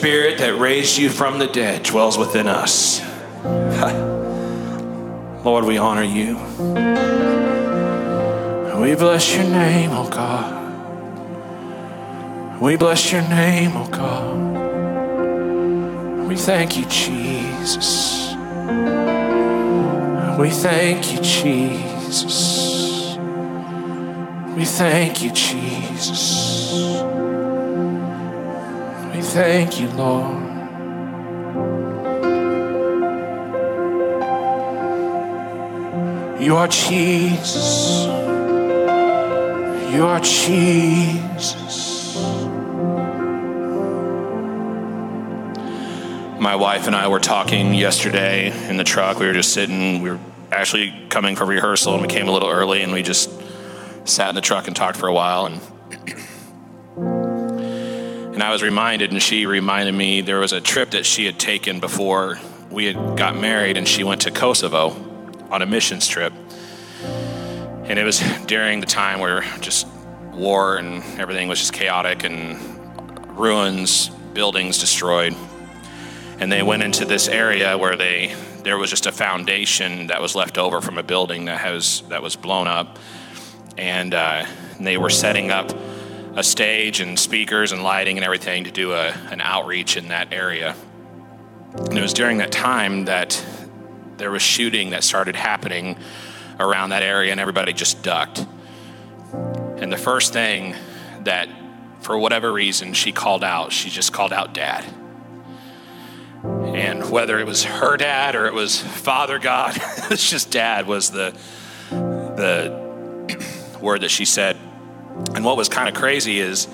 spirit that raised you from the dead dwells within us. Lord, we honor you. We bless your name, oh God. We bless your name, oh God. We thank you, Jesus. We thank you, Jesus. We thank you, Jesus. Thank you, Lord. You are Jesus. You are Jesus. My wife and I were talking yesterday in the truck. We were just sitting, we were actually coming for rehearsal and we came a little early and we just sat in the truck and talked for a while and and I was reminded and she reminded me there was a trip that she had taken before we had got married and she went to Kosovo on a missions trip. And it was during the time where just war and everything was just chaotic and ruins, buildings destroyed. And they went into this area where they there was just a foundation that was left over from a building that has that was blown up, and, uh, and they were setting up a stage and speakers and lighting and everything to do a, an outreach in that area. And it was during that time that there was shooting that started happening around that area, and everybody just ducked. And the first thing that, for whatever reason, she called out, she just called out dad. And whether it was her dad or it was Father God, it's just dad was the, the word that she said. And what was kind of crazy is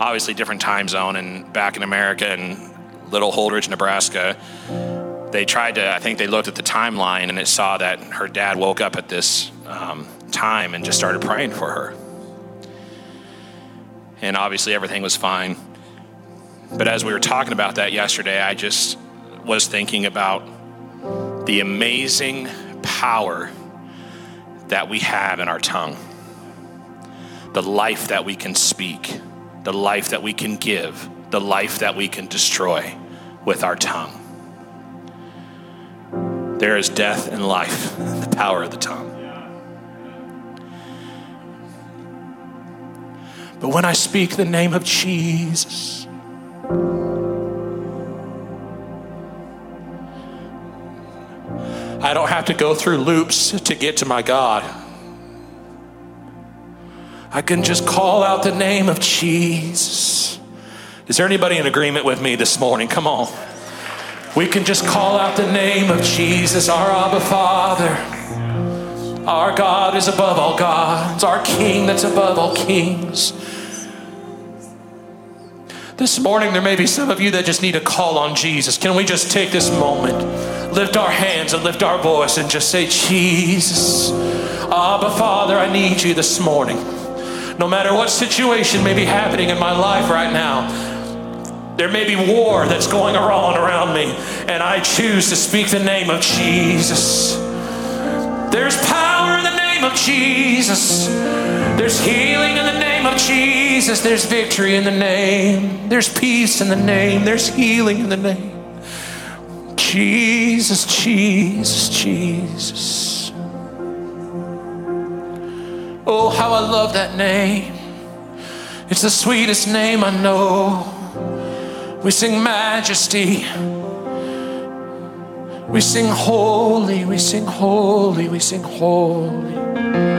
obviously different time zone and back in America and Little Holdrege, Nebraska, they tried to, I think they looked at the timeline and it saw that her dad woke up at this um, time and just started praying for her. And obviously everything was fine. But as we were talking about that yesterday, I just was thinking about the amazing power that we have in our tongue, the life that we can speak, the life that we can give, the life that we can destroy with our tongue. There is death and life the power of the tongue. But when I speak the name of Jesus, I don't have to go through loops to get to my God. I can just call out the name of Jesus. Is there anybody in agreement with me this morning? Come on. We can just call out the name of Jesus, our Abba Father. Our God is above all gods, our King that's above all kings. This morning, there may be some of you that just need to call on Jesus. Can we just take this moment, lift our hands and lift our voice and just say, Jesus, Abba Father, I need you this morning. No matter what situation may be happening in my life right now, there may be war that's going on around me, and I choose to speak the name of Jesus. There's power in the name of Jesus. There's healing in the name of Jesus. There's victory in the name. There's peace in the name. There's healing in the name. Jesus, Jesus, Jesus. Oh, how I love that name. It's the sweetest name I know. We sing majesty. We sing holy, we sing holy, we sing holy.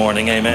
Morning. Amen.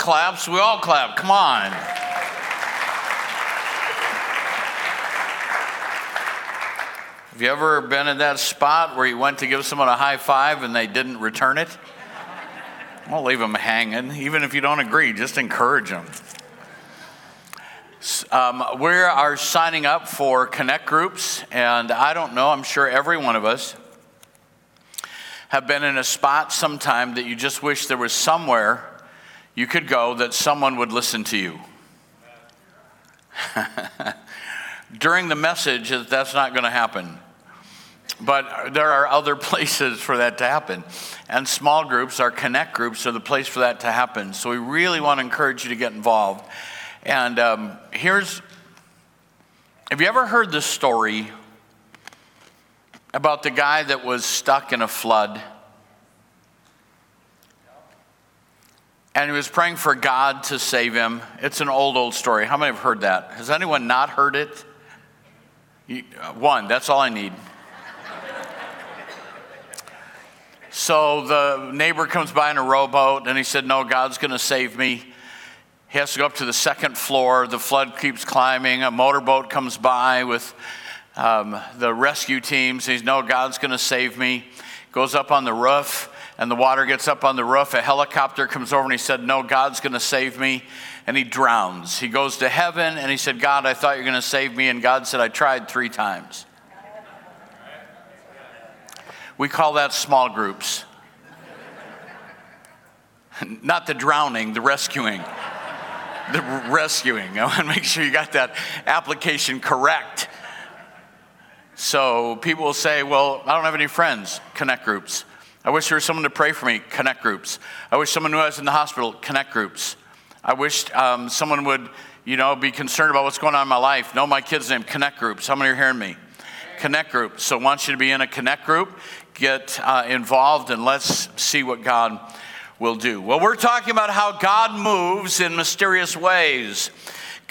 Claps, we all clap. Come on. Have you ever been in that spot where you went to give someone a high five and they didn't return it? Don't leave them hanging. Even if you don't agree, just encourage them. Um, we are signing up for connect groups, and I don't know, I'm sure every one of us have been in a spot sometime that you just wish there was somewhere you could go that someone would listen to you. During the message, that's not going to happen. But there are other places for that to happen. And small groups, our connect groups, are the place for that to happen. So we really want to encourage you to get involved. And um, here's Have you ever heard the story about the guy that was stuck in a flood? And he was praying for God to save him. It's an old, old story. How many have heard that? Has anyone not heard it? Uh, one, that's all I need. so the neighbor comes by in a rowboat and he said, No, God's going to save me. He has to go up to the second floor. The flood keeps climbing. A motorboat comes by with um, the rescue teams. He's, No, God's going to save me. Goes up on the roof and the water gets up on the roof. A helicopter comes over and he said, No, God's going to save me. And he drowns. He goes to heaven and he said, God, I thought you were going to save me. And God said, I tried three times. We call that small groups. Not the drowning, the rescuing. The rescuing. I want to make sure you got that application correct. So people will say, Well, I don't have any friends. Connect groups. I wish there was someone to pray for me. Connect groups. I wish someone who was in the hospital. Connect groups. I wish um, someone would, you know, be concerned about what's going on in my life. Know my kid's name. Connect groups. How many are hearing me? Connect groups. So I want you to be in a connect group. Get uh, involved and let's see what God will do. Well, we're talking about how God moves in mysterious ways.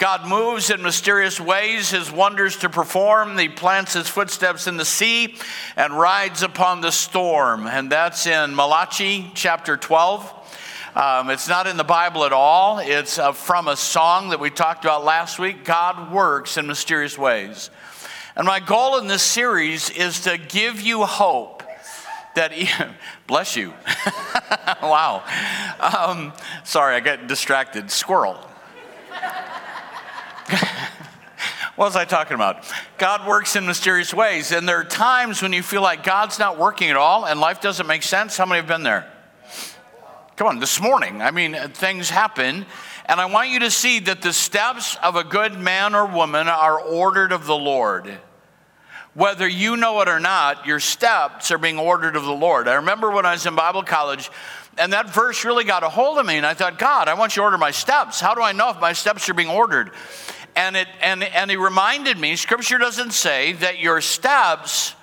God moves in mysterious ways, his wonders to perform. He plants his footsteps in the sea and rides upon the storm. And that's in Malachi chapter 12. Um, it's not in the Bible at all. It's uh, from a song that we talked about last week. God works in mysterious ways. And my goal in this series is to give you hope that, bless you. wow. Um, sorry, I got distracted. Squirrel. what was I talking about? God works in mysterious ways. And there are times when you feel like God's not working at all and life doesn't make sense. How many have been there? Come on, this morning. I mean, things happen. And I want you to see that the steps of a good man or woman are ordered of the Lord. Whether you know it or not, your steps are being ordered of the Lord. I remember when I was in Bible college, and that verse really got a hold of me, and I thought, God, I want you to order my steps. How do I know if my steps are being ordered? And, it, and, and he reminded me, Scripture doesn't say that your steps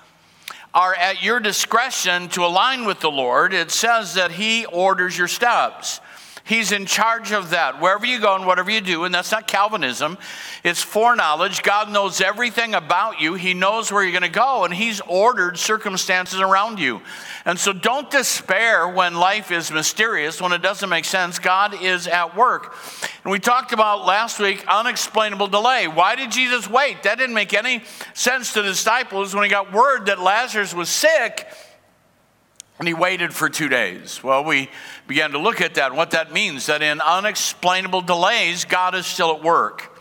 are at your discretion to align with the Lord. It says that he orders your steps. He's in charge of that. Wherever you go and whatever you do, and that's not Calvinism, it's foreknowledge. God knows everything about you. He knows where you're going to go, and He's ordered circumstances around you. And so don't despair when life is mysterious, when it doesn't make sense. God is at work. And we talked about last week unexplainable delay. Why did Jesus wait? That didn't make any sense to the disciples when he got word that Lazarus was sick and he waited for two days. Well, we began to look at that what that means that in unexplainable delays, God is still at work.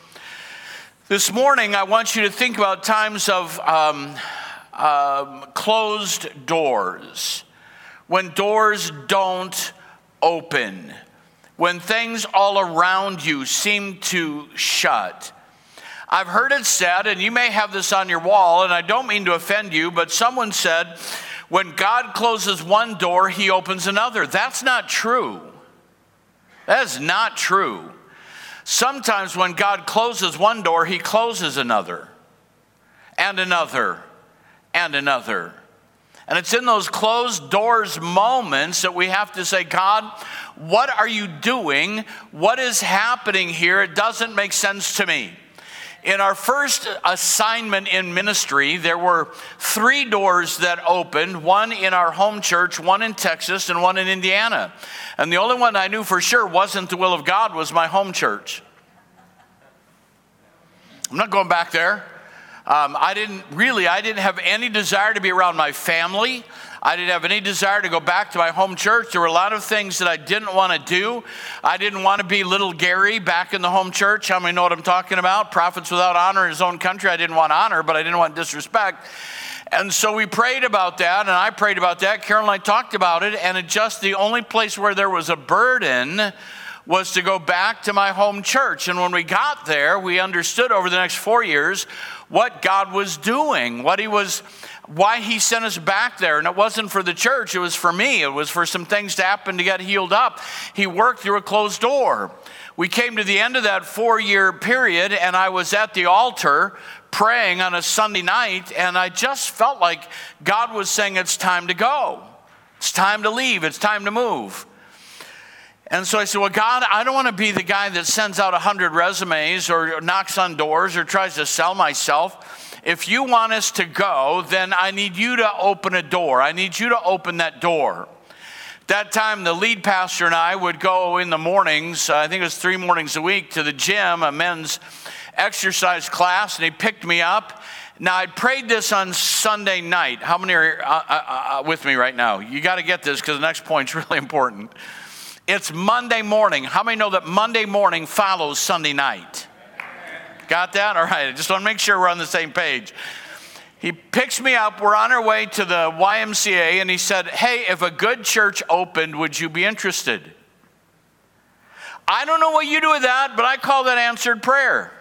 This morning, I want you to think about times of um, um, closed doors, when doors don't open, when things all around you seem to shut. I've heard it said, and you may have this on your wall, and I don't mean to offend you, but someone said, when God closes one door, he opens another. That's not true. That is not true. Sometimes when God closes one door, he closes another, and another, and another. And it's in those closed doors moments that we have to say, God, what are you doing? What is happening here? It doesn't make sense to me. In our first assignment in ministry, there were three doors that opened one in our home church, one in Texas, and one in Indiana. And the only one I knew for sure wasn't the will of God was my home church. I'm not going back there. Um, I didn't really, I didn't have any desire to be around my family. I didn't have any desire to go back to my home church. There were a lot of things that I didn't want to do. I didn't want to be little Gary back in the home church. How many know what I'm talking about? Prophets without honor in his own country. I didn't want honor, but I didn't want disrespect. And so we prayed about that, and I prayed about that. Carol and I talked about it, and it just the only place where there was a burden was to go back to my home church. And when we got there, we understood over the next four years what God was doing, what He was why he sent us back there. And it wasn't for the church, it was for me. It was for some things to happen to get healed up. He worked through a closed door. We came to the end of that four year period, and I was at the altar praying on a Sunday night, and I just felt like God was saying, It's time to go. It's time to leave. It's time to move. And so I said, Well, God, I don't want to be the guy that sends out 100 resumes or knocks on doors or tries to sell myself. If you want us to go, then I need you to open a door. I need you to open that door. That time, the lead pastor and I would go in the mornings, I think it was three mornings a week, to the gym, a men's exercise class, and he picked me up. Now, I prayed this on Sunday night. How many are uh, uh, uh, with me right now? You got to get this because the next point's really important. It's Monday morning. How many know that Monday morning follows Sunday night? Got that? All right. I just want to make sure we're on the same page. He picks me up. We're on our way to the YMCA, and he said, Hey, if a good church opened, would you be interested? I don't know what you do with that, but I call that answered prayer.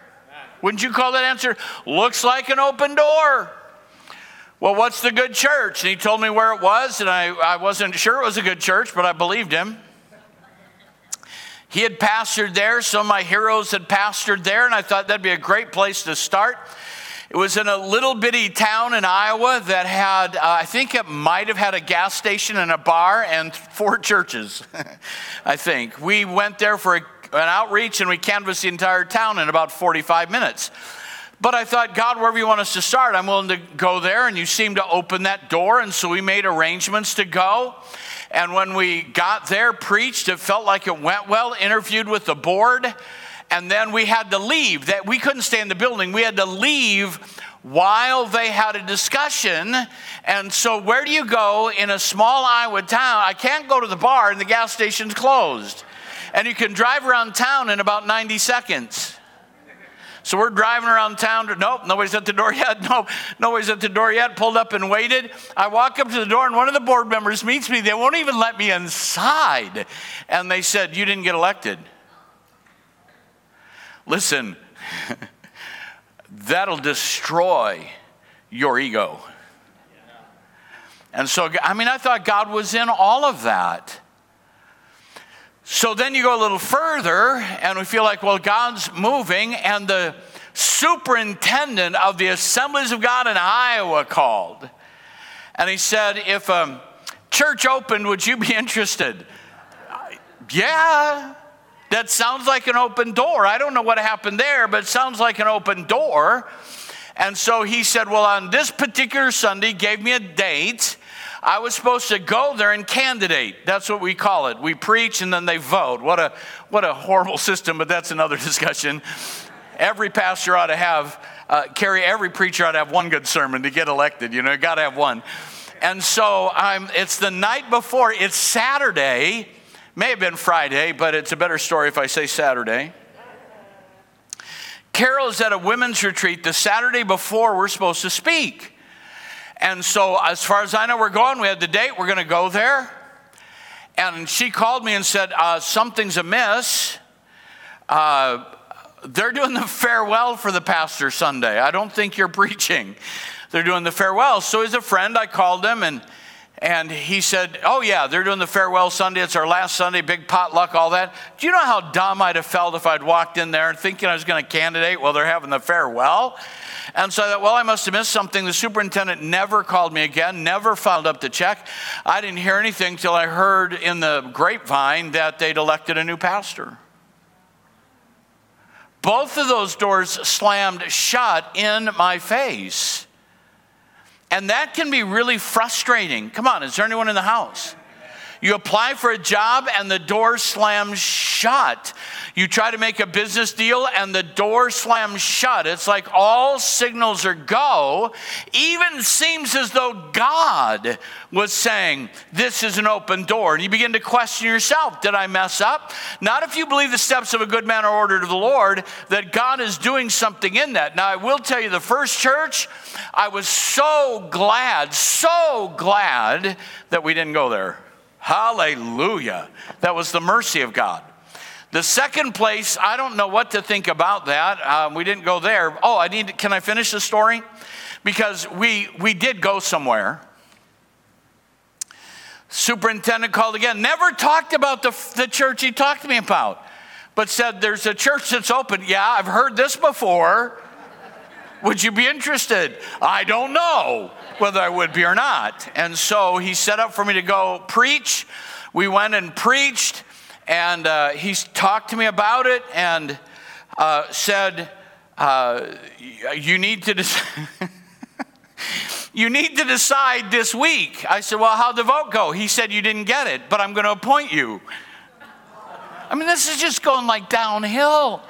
Wouldn't you call that answered? Looks like an open door. Well, what's the good church? And he told me where it was, and I, I wasn't sure it was a good church, but I believed him. He had pastored there, some of my heroes had pastored there, and I thought that'd be a great place to start. It was in a little bitty town in Iowa that had, uh, I think it might have had a gas station and a bar and four churches, I think. We went there for a, an outreach and we canvassed the entire town in about 45 minutes. But I thought, God, wherever you want us to start, I'm willing to go there. And you seem to open that door. And so we made arrangements to go. And when we got there, preached, it felt like it went well, interviewed with the board, and then we had to leave. That we couldn't stay in the building. We had to leave while they had a discussion. And so where do you go in a small Iowa town? I can't go to the bar and the gas station's closed. And you can drive around town in about 90 seconds. So we're driving around town. To, nope, nobody's at the door yet. Nope, nobody's at the door yet. Pulled up and waited. I walk up to the door, and one of the board members meets me. They won't even let me inside. And they said, You didn't get elected. Listen, that'll destroy your ego. And so, I mean, I thought God was in all of that. So then you go a little further, and we feel like, well, God's moving, and the superintendent of the Assemblies of God in Iowa called. And he said, If a church opened, would you be interested? Yeah, that sounds like an open door. I don't know what happened there, but it sounds like an open door. And so he said, Well, on this particular Sunday, gave me a date I was supposed to go there and candidate. That's what we call it. We preach and then they vote. What a, what a horrible system, but that's another discussion. Every pastor ought to have, uh, carry, every preacher ought to have one good sermon to get elected. You know, got to have one. And so I'm, it's the night before, it's Saturday, may have been Friday, but it's a better story if I say Saturday. Carol is at a women's retreat the Saturday before we're supposed to speak. And so, as far as I know, we're going. We had the date, we're going to go there. And she called me and said, uh, Something's amiss. Uh, they're doing the farewell for the pastor Sunday. I don't think you're preaching. They're doing the farewell. So, as a friend, I called him and and he said, Oh, yeah, they're doing the farewell Sunday. It's our last Sunday, big potluck, all that. Do you know how dumb I'd have felt if I'd walked in there thinking I was going to candidate while they're having the farewell? And so I thought, well, I must have missed something. The superintendent never called me again, never filed up the check. I didn't hear anything till I heard in the grapevine that they'd elected a new pastor. Both of those doors slammed shut in my face. And that can be really frustrating. Come on, is there anyone in the house? You apply for a job and the door slams shut. You try to make a business deal and the door slams shut. It's like all signals are go. Even seems as though God was saying, This is an open door. And you begin to question yourself Did I mess up? Not if you believe the steps of a good man are ordered of the Lord, that God is doing something in that. Now, I will tell you, the first church, I was so glad, so glad that we didn't go there. Hallelujah. That was the mercy of God. The second place, I don't know what to think about that. Um, we didn't go there. Oh, I need. To, can I finish the story? Because we we did go somewhere. Superintendent called again. Never talked about the the church he talked to me about, but said there's a church that's open. Yeah, I've heard this before. Would you be interested? I don't know whether I would be or not. And so he set up for me to go preach. We went and preached, and uh, he talked to me about it and uh, said, uh, You need to. decide." You need to decide this week. I said, Well, how'd the vote go? He said, You didn't get it, but I'm going to appoint you. I mean, this is just going like downhill.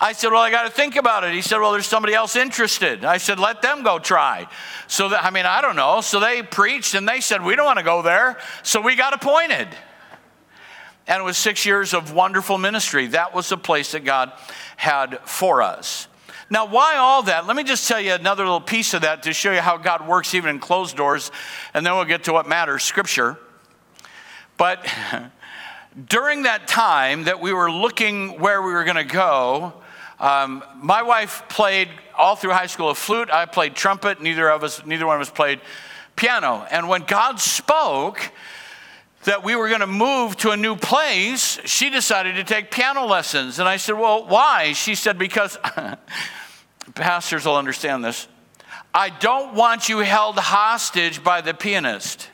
I said, Well, I got to think about it. He said, Well, there's somebody else interested. I said, Let them go try. So, that, I mean, I don't know. So they preached and they said, We don't want to go there. So we got appointed. And it was six years of wonderful ministry. That was the place that God had for us. Now, why all that? Let me just tell you another little piece of that to show you how God works even in closed doors, and then we'll get to what matters scripture. But during that time that we were looking where we were going to go, um, my wife played all through high school a flute. I played trumpet. Neither of us, neither one of us played piano. And when God spoke that we were going to move to a new place, she decided to take piano lessons. And I said, Well, why? She said, Because pastors will understand this. I don't want you held hostage by the pianist.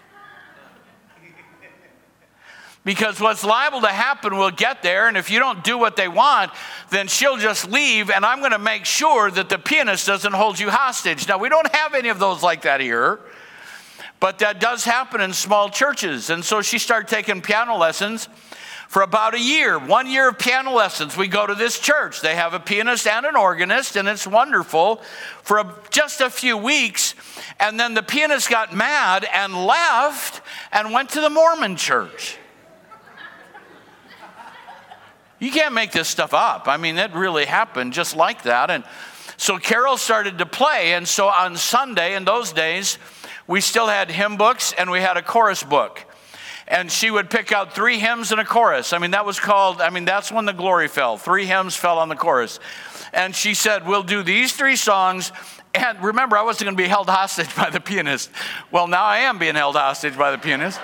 Because what's liable to happen will get there, and if you don't do what they want, then she'll just leave, and I'm going to make sure that the pianist doesn't hold you hostage. Now, we don't have any of those like that here, but that does happen in small churches. And so she started taking piano lessons for about a year. One year of piano lessons. We go to this church. They have a pianist and an organist, and it's wonderful for a, just a few weeks. And then the pianist got mad and left and went to the Mormon church. You can't make this stuff up. I mean, it really happened just like that. And so Carol started to play. And so on Sunday, in those days, we still had hymn books and we had a chorus book. And she would pick out three hymns and a chorus. I mean, that was called, I mean, that's when the glory fell. Three hymns fell on the chorus. And she said, We'll do these three songs. And remember, I wasn't going to be held hostage by the pianist. Well, now I am being held hostage by the pianist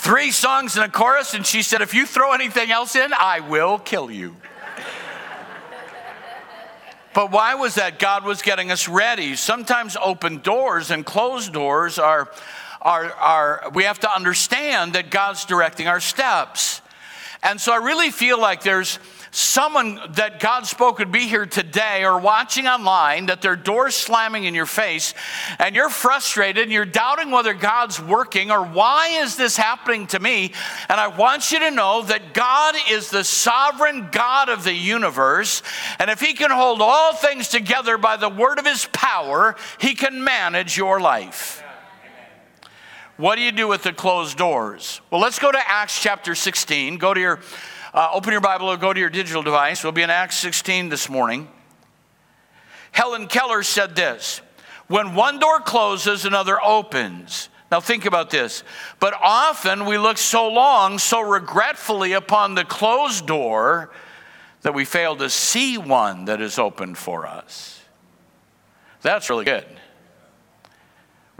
three songs and a chorus, and she said, If you throw anything else in, I will kill you. But why was that? God was getting us ready. Sometimes open doors and closed doors are, are, are, we have to understand that God's directing our steps. And so I really feel like there's someone that God spoke would be here today or watching online, that their door's slamming in your face, and you're frustrated and you're doubting whether God's working or why is this happening to me? And I want you to know that God is the sovereign God of the universe, and if He can hold all things together by the word of His power, He can manage your life. What do you do with the closed doors? Well, let's go to Acts chapter 16. Go to your uh, open your Bible or go to your digital device. We'll be in Acts 16 this morning. Helen Keller said this When one door closes, another opens. Now, think about this. But often we look so long, so regretfully upon the closed door that we fail to see one that is open for us. That's really good.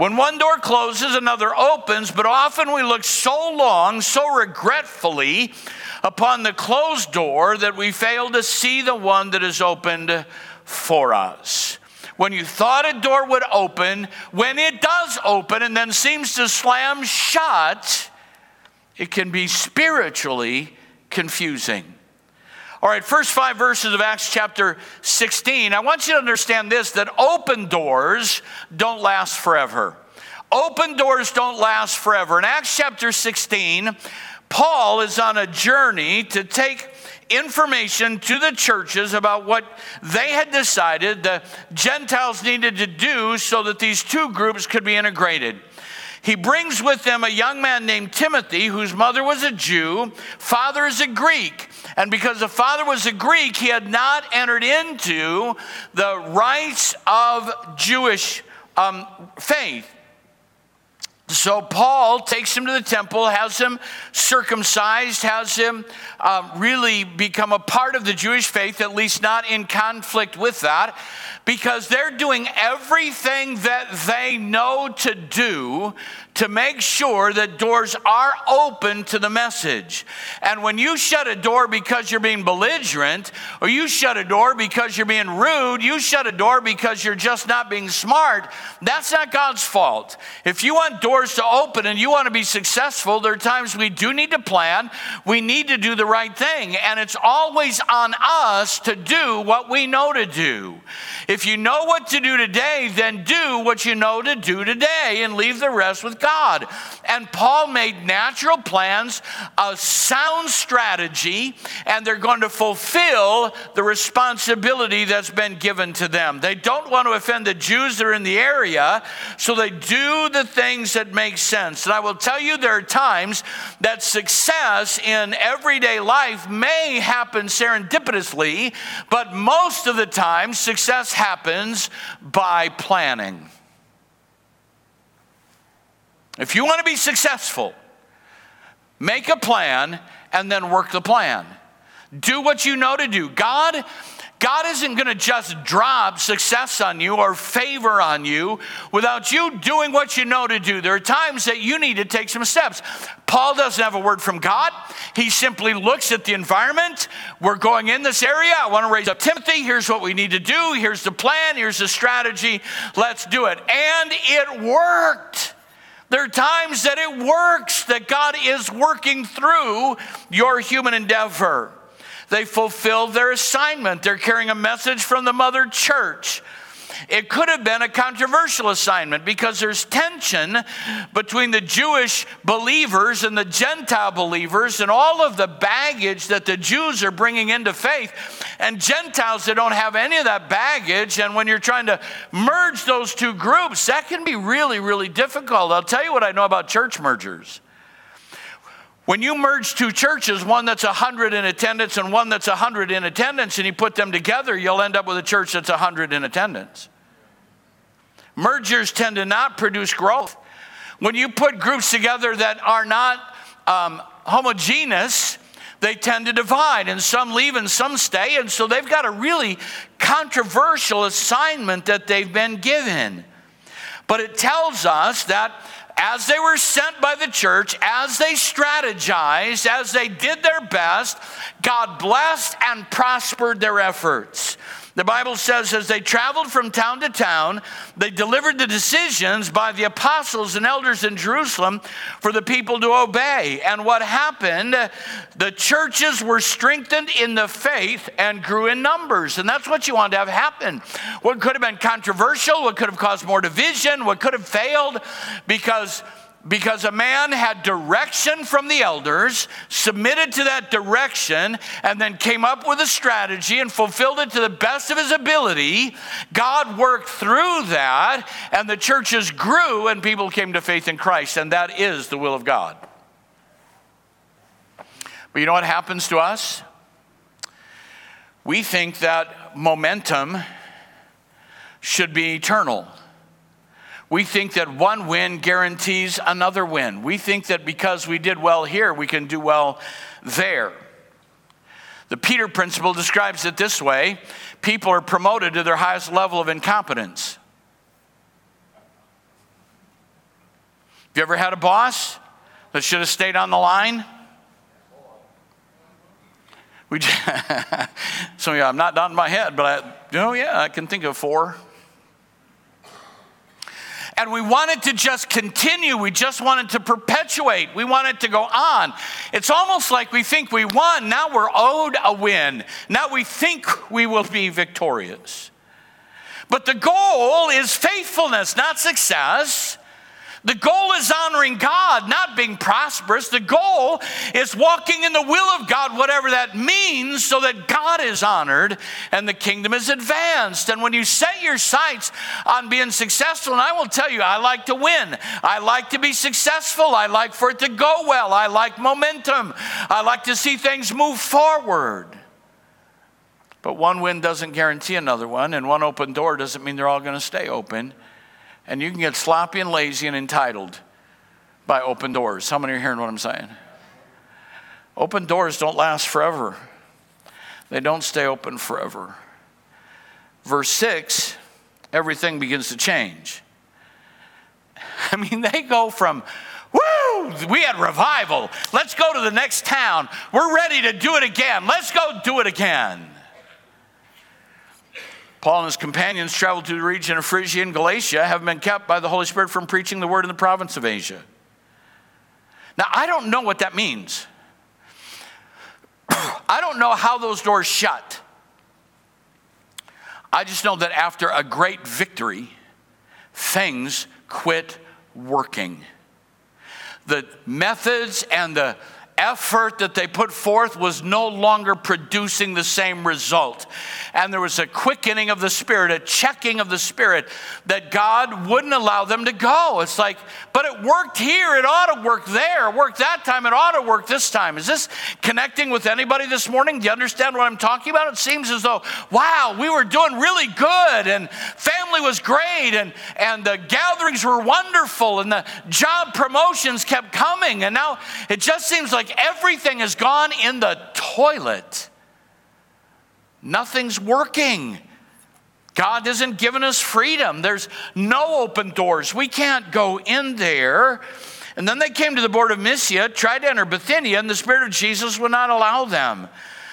When one door closes, another opens, but often we look so long, so regretfully upon the closed door that we fail to see the one that is opened for us. When you thought a door would open, when it does open and then seems to slam shut, it can be spiritually confusing. All right, first five verses of Acts chapter 16. I want you to understand this that open doors don't last forever. Open doors don't last forever. In Acts chapter 16, Paul is on a journey to take information to the churches about what they had decided the Gentiles needed to do so that these two groups could be integrated. He brings with him a young man named Timothy, whose mother was a Jew, father is a Greek. And because the father was a Greek, he had not entered into the rites of Jewish um, faith. So Paul takes him to the temple, has him circumcised, has him uh, really become a part of the Jewish faith, at least not in conflict with that, because they're doing everything that they know to do to make sure that doors are open to the message. And when you shut a door because you're being belligerent, or you shut a door because you're being rude, you shut a door because you're just not being smart, that's not God's fault. If you want doors to open and you want to be successful, there are times we do need to plan, we need to do the right thing, and it's always on us to do what we know to do. If you know what to do today, then do what you know to do today and leave the rest with God. And Paul made natural plans, a sound strategy, and they're going to fulfill the responsibility that's been given to them. They don't want to offend the Jews that are in the area, so they do the things that make sense. And I will tell you, there are times that success in everyday life may happen serendipitously, but most of the time, success happens by planning. If you want to be successful, make a plan and then work the plan. Do what you know to do. God God isn't going to just drop success on you or favor on you without you doing what you know to do. There are times that you need to take some steps. Paul doesn't have a word from God. He simply looks at the environment. We're going in this area. I want to raise up Timothy. Here's what we need to do. Here's the plan. Here's the strategy. Let's do it. And it worked. There are times that it works, that God is working through your human endeavor. They fulfilled their assignment. They're carrying a message from the mother church. It could have been a controversial assignment because there's tension between the Jewish believers and the Gentile believers and all of the baggage that the Jews are bringing into faith and Gentiles that don't have any of that baggage. And when you're trying to merge those two groups, that can be really, really difficult. I'll tell you what I know about church mergers. When you merge two churches, one that's 100 in attendance and one that's 100 in attendance, and you put them together, you'll end up with a church that's 100 in attendance. Mergers tend to not produce growth. When you put groups together that are not um, homogeneous, they tend to divide, and some leave and some stay, and so they've got a really controversial assignment that they've been given. But it tells us that as they were sent by the church, as they strategized, as they did their best, God blessed and prospered their efforts. The Bible says, as they traveled from town to town, they delivered the decisions by the apostles and elders in Jerusalem for the people to obey. And what happened? The churches were strengthened in the faith and grew in numbers. And that's what you want to have happen. What could have been controversial, what could have caused more division, what could have failed, because because a man had direction from the elders, submitted to that direction, and then came up with a strategy and fulfilled it to the best of his ability. God worked through that, and the churches grew, and people came to faith in Christ, and that is the will of God. But you know what happens to us? We think that momentum should be eternal. We think that one win guarantees another win. We think that because we did well here, we can do well there. The Peter principle describes it this way people are promoted to their highest level of incompetence. Have you ever had a boss that should have stayed on the line? We, some of you, I'm not nodding my head, but I, you know, yeah, I can think of four and we wanted to just continue. We just wanted to perpetuate. We wanted to go on. It's almost like we think we won. Now we're owed a win. Now we think we will be victorious. But the goal is faithfulness, not success. The goal is honoring God, not being prosperous. The goal is walking in the will of God, whatever that means, so that God is honored and the kingdom is advanced. And when you set your sights on being successful, and I will tell you, I like to win, I like to be successful, I like for it to go well, I like momentum, I like to see things move forward. But one win doesn't guarantee another one, and one open door doesn't mean they're all going to stay open and you can get sloppy and lazy and entitled by open doors. How many are hearing what I'm saying? Open doors don't last forever, they don't stay open forever. Verse 6 everything begins to change. I mean, they go from, woo, we had revival. Let's go to the next town. We're ready to do it again. Let's go do it again. Paul and his companions traveled to the region of Phrygia and Galatia, having been kept by the Holy Spirit from preaching the word in the province of Asia. Now, I don't know what that means. I don't know how those doors shut. I just know that after a great victory, things quit working. The methods and the effort that they put forth was no longer producing the same result. And there was a quickening of the spirit, a checking of the spirit that God wouldn't allow them to go. It's like, but it worked here, it ought to work there. It worked that time, it ought to work this time. Is this connecting with anybody this morning? Do you understand what I'm talking about? It seems as though, wow, we were doing really good and family was great and, and the gatherings were wonderful and the job promotions kept coming. And now it just seems like everything has gone in the toilet. Nothing's working. God hasn't given us freedom. There's no open doors. We can't go in there. And then they came to the border of Mysia, tried to enter Bithynia, and the Spirit of Jesus would not allow them.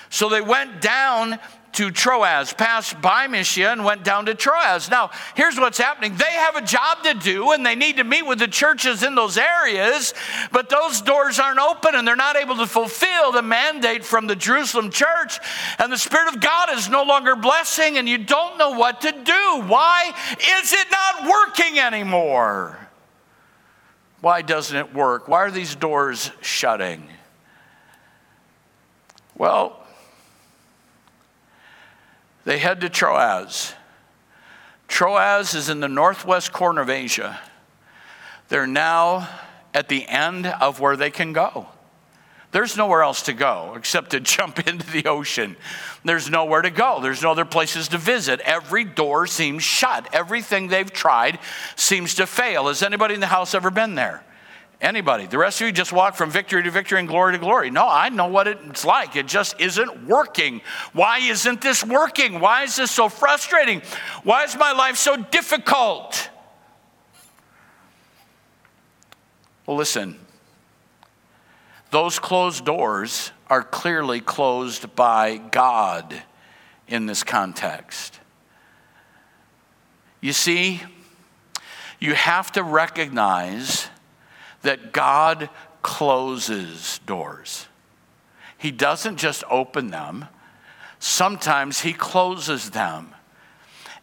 So they went down to Troas, passed by Mysia, and went down to Troas. Now, here's what's happening they have a job to do, and they need to meet with the churches in those areas, but those doors aren't open, and they're not able to fulfill the mandate from the Jerusalem church. And the Spirit of God is no longer blessing, and you don't know what to do. Why is it not working anymore? Why doesn't it work? Why are these doors shutting? Well, they head to Troas. Troas is in the northwest corner of Asia. They're now at the end of where they can go. There's nowhere else to go except to jump into the ocean. There's nowhere to go. There's no other places to visit. Every door seems shut. Everything they've tried seems to fail. Has anybody in the house ever been there? Anybody. The rest of you just walk from victory to victory and glory to glory. No, I know what it's like. It just isn't working. Why isn't this working? Why is this so frustrating? Why is my life so difficult? Well, listen. Those closed doors are clearly closed by God in this context. You see, you have to recognize that God closes doors. He doesn't just open them, sometimes He closes them.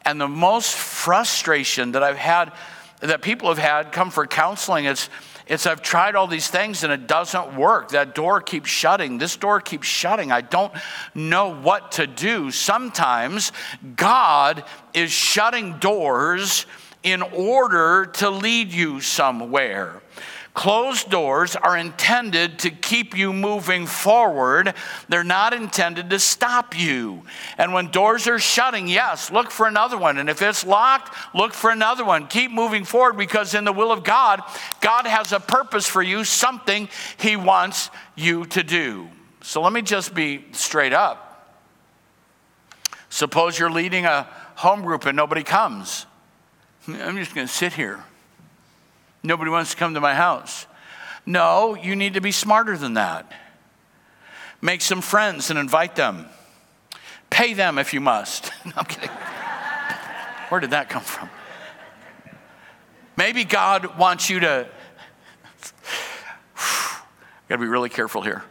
And the most frustration that I've had, that people have had come for counseling, is it's I've tried all these things and it doesn't work. That door keeps shutting. This door keeps shutting. I don't know what to do. Sometimes God is shutting doors in order to lead you somewhere. Closed doors are intended to keep you moving forward. They're not intended to stop you. And when doors are shutting, yes, look for another one. And if it's locked, look for another one. Keep moving forward because in the will of God, God has a purpose for you, something He wants you to do. So let me just be straight up. Suppose you're leading a home group and nobody comes. I'm just going to sit here. Nobody wants to come to my house. No, you need to be smarter than that. Make some friends and invite them. Pay them if you must. no, I'm kidding. Where did that come from? Maybe God wants you to. Got to be really careful here.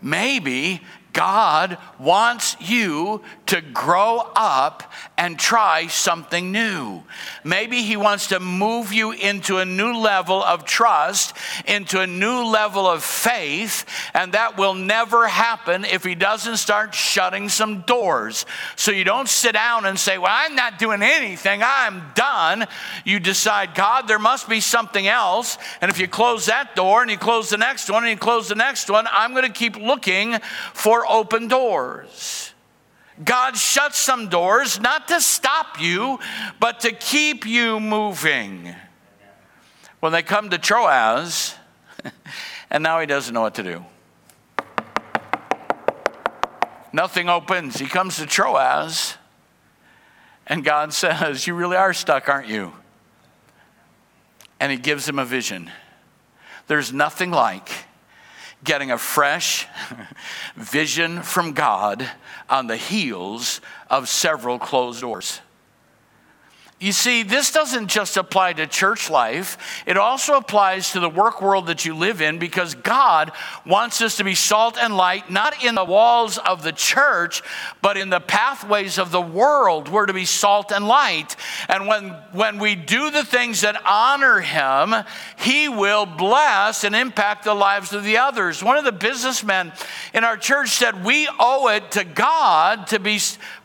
Maybe God wants you to grow up and try something new. Maybe He wants to move you into a new level of trust, into a new level of faith, and that will never happen if He doesn't start shutting some doors. So you don't sit down and say, Well, I'm not doing anything, I'm done. You decide, God, there must be something else. And if you close that door and you close the next one and you close the next one, I'm going to keep looking for open doors. God shuts some doors not to stop you, but to keep you moving. When they come to Troas, and now he doesn't know what to do. Nothing opens. He comes to Troas, and God says, You really are stuck, aren't you? and he gives him a vision. There's nothing like getting a fresh vision from God on the heels of several closed doors. You see, this doesn't just apply to church life, it also applies to the work world that you live in because God wants us to be salt and light, not in the walls of the church, but in the pathways of the world. We're to be salt and light. And when, when we do the things that honor Him, He will bless and impact the lives of the others. One of the businessmen in our church said, We owe it to God to be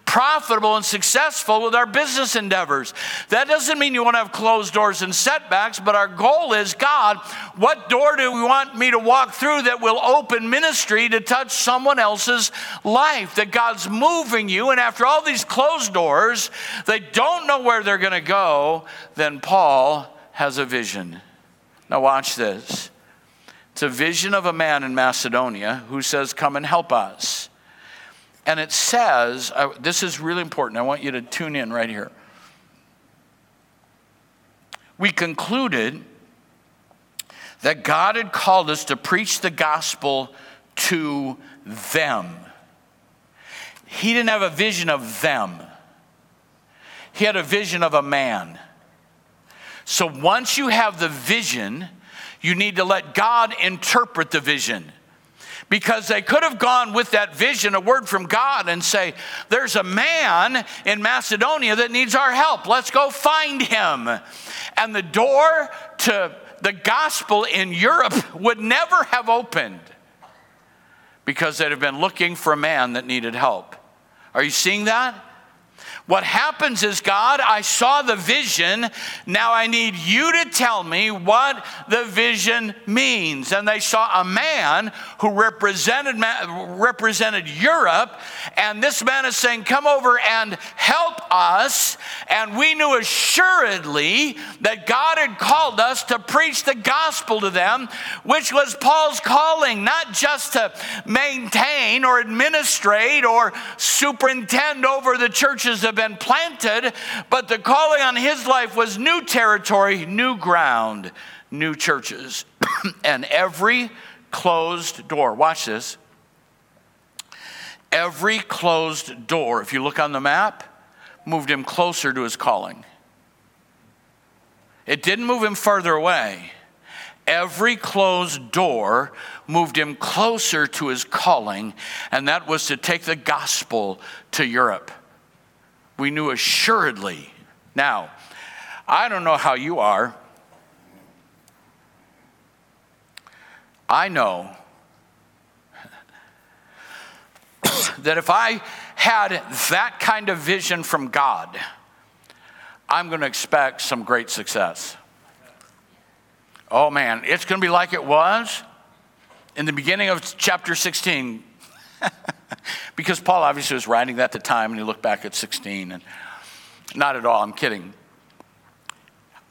profitable and successful with our business endeavors. That doesn't mean you want to have closed doors and setbacks, but our goal is God, what door do we want me to walk through that will open ministry to touch someone else's life? That God's moving you, and after all these closed doors, they don't know where they're going to go, then Paul has a vision. Now, watch this. It's a vision of a man in Macedonia who says, Come and help us. And it says, uh, this is really important. I want you to tune in right here. We concluded that God had called us to preach the gospel to them. He didn't have a vision of them, he had a vision of a man. So once you have the vision, you need to let God interpret the vision because they could have gone with that vision, a word from God, and say, There's a man in Macedonia that needs our help. Let's go find him. And the door to the gospel in Europe would never have opened because they'd have been looking for a man that needed help. Are you seeing that? What happens is, God, I saw the vision. Now I need you to tell me what the vision means. And they saw a man who represented, represented Europe. And this man is saying, Come over and help us. And we knew assuredly that God had called us to preach the gospel to them, which was Paul's calling, not just to maintain or administrate or superintend over the churches of have been planted, but the calling on his life was new territory, new ground, new churches. and every closed door, watch this. Every closed door, if you look on the map, moved him closer to his calling. It didn't move him further away. Every closed door moved him closer to his calling, and that was to take the gospel to Europe we knew assuredly. Now, I don't know how you are. I know that if I had that kind of vision from God, I'm going to expect some great success. Oh man, it's going to be like it was in the beginning of chapter 16. because Paul obviously was writing that at the time and he looked back at 16 and not at all, I'm kidding.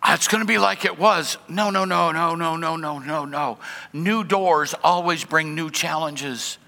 Ah, it's going to be like it was. No, no, no, no, no, no, no, no, no. New doors always bring new challenges.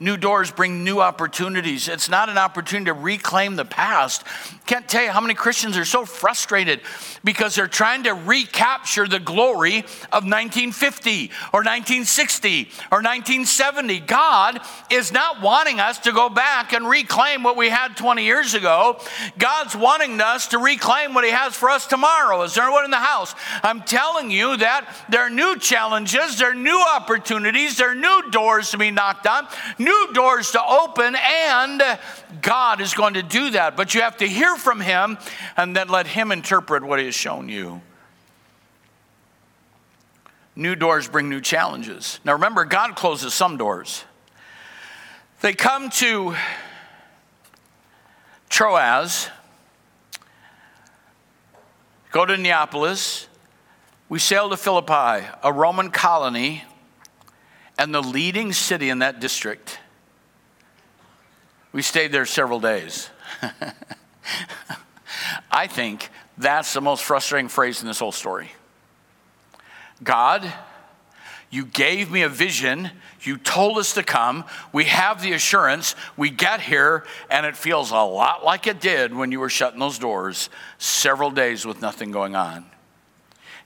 New doors bring new opportunities. It's not an opportunity to reclaim the past. Can't tell you how many Christians are so frustrated because they're trying to recapture the glory of 1950 or 1960 or 1970. God is not wanting us to go back and reclaim what we had 20 years ago. God's wanting us to reclaim what He has for us tomorrow. Is there anyone in the house? I'm telling you that there are new challenges, there are new opportunities, there are new doors to be knocked on new doors to open, and God is going to do that. But you have to hear from Him and then let Him interpret what He has shown you. New doors bring new challenges. Now remember, God closes some doors. They come to Troas, go to Neapolis. We sail to Philippi, a Roman colony and the leading city in that district. We stayed there several days. I think that's the most frustrating phrase in this whole story. God, you gave me a vision. You told us to come. We have the assurance. We get here, and it feels a lot like it did when you were shutting those doors several days with nothing going on.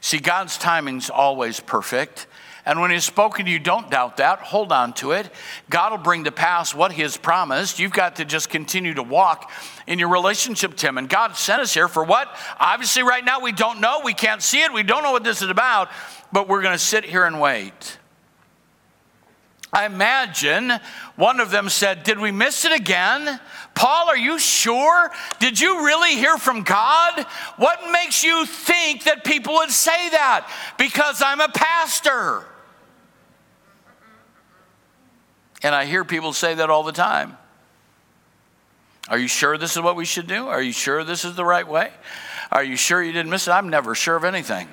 See, God's timing's always perfect. And when He's spoken to you, don't doubt that. Hold on to it. God will bring to pass what He has promised. You've got to just continue to walk in your relationship to Him. And God sent us here for what? Obviously, right now, we don't know. We can't see it. We don't know what this is about. But we're going to sit here and wait. I imagine one of them said, Did we miss it again? Paul, are you sure? Did you really hear from God? What makes you think that people would say that? Because I'm a pastor. And I hear people say that all the time. Are you sure this is what we should do? Are you sure this is the right way? Are you sure you didn't miss it? I'm never sure of anything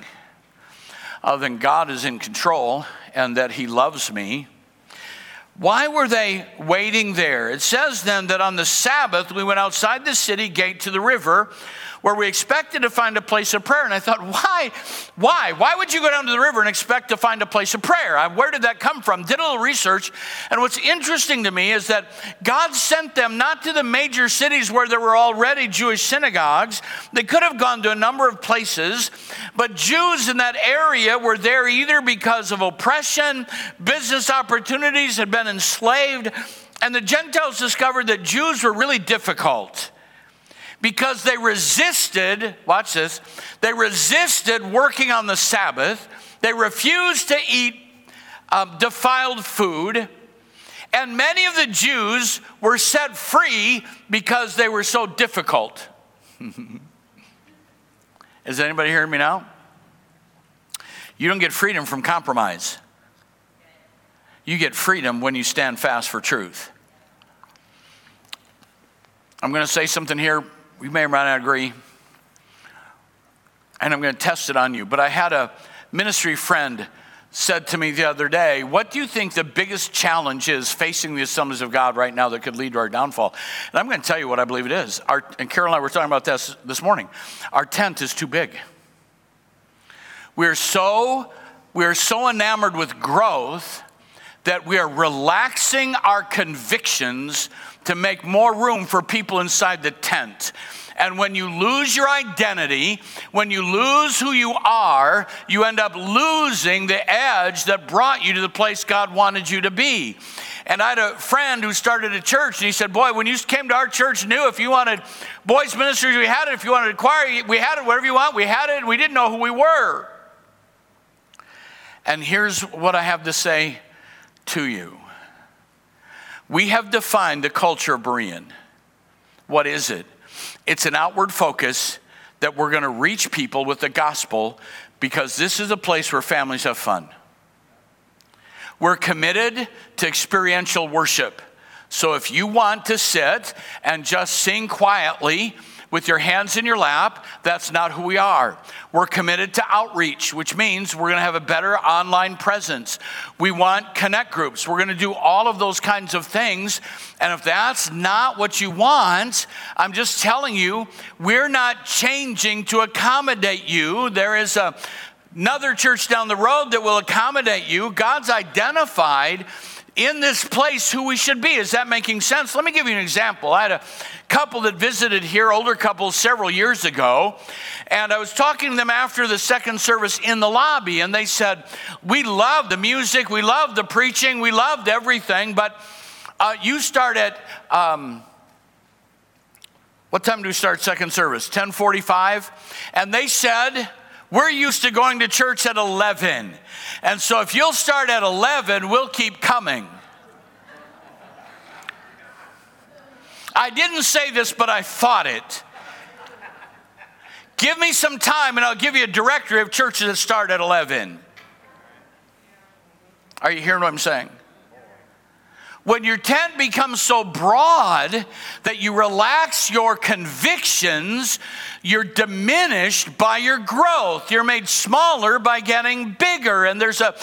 other than God is in control and that He loves me why were they waiting there? It says then that on the Sabbath we went outside the city gate to the river where we expected to find a place of prayer. And I thought, why? Why? Why would you go down to the river and expect to find a place of prayer? I, where did that come from? Did a little research. And what's interesting to me is that God sent them not to the major cities where there were already Jewish synagogues. They could have gone to a number of places, but Jews in that area were there either because of oppression, business opportunities, had been enslaved. And the Gentiles discovered that Jews were really difficult because they resisted, watch this, they resisted working on the Sabbath. They refused to eat um, defiled food. And many of the Jews were set free because they were so difficult. Is anybody hearing me now? You don't get freedom from compromise. You get freedom when you stand fast for truth. I'm going to say something here. We may or may not agree. And I'm going to test it on you. But I had a ministry friend said to me the other day, What do you think the biggest challenge is facing the assemblies of God right now that could lead to our downfall? And I'm going to tell you what I believe it is. Our, and Carol and I were talking about this this morning. Our tent is too big. We're so, we're so enamored with growth that we are relaxing our convictions to make more room for people inside the tent. And when you lose your identity, when you lose who you are, you end up losing the edge that brought you to the place God wanted you to be. And I had a friend who started a church, and he said, Boy, when you came to our church, knew if you wanted boys' ministries, we had it. If you wanted choir, we had it. Whatever you want, we had it. We didn't know who we were. And here's what I have to say to you. We have defined the culture of Berean. What is it? It's an outward focus that we're going to reach people with the gospel because this is a place where families have fun. We're committed to experiential worship. So if you want to sit and just sing quietly, with your hands in your lap. That's not who we are. We're committed to outreach, which means we're going to have a better online presence. We want connect groups. We're going to do all of those kinds of things. And if that's not what you want, I'm just telling you, we're not changing to accommodate you. There is a another church down the road that will accommodate you. God's identified in this place who we should be. Is that making sense? Let me give you an example. I had a couple that visited here, older couple, several years ago, and I was talking to them after the second service in the lobby, and they said, We love the music, we love the preaching, we loved everything, but uh, you start at. Um, what time do we start second service? 1045? And they said, we're used to going to church at 11. And so if you'll start at 11, we'll keep coming. I didn't say this, but I thought it. Give me some time and I'll give you a directory of churches that start at 11. Are you hearing what I'm saying? When your tent becomes so broad that you relax your convictions, you're diminished by your growth. You're made smaller by getting bigger. And there's a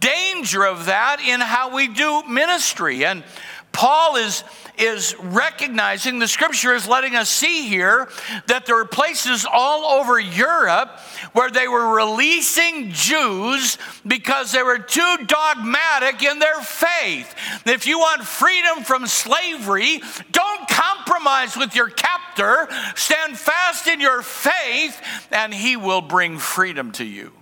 danger of that in how we do ministry. And Paul is is recognizing, the scripture is letting us see here that there are places all over Europe where they were releasing Jews because they were too dogmatic in their faith. If you want freedom from slavery, don't compromise with your captor, stand fast in your faith, and he will bring freedom to you.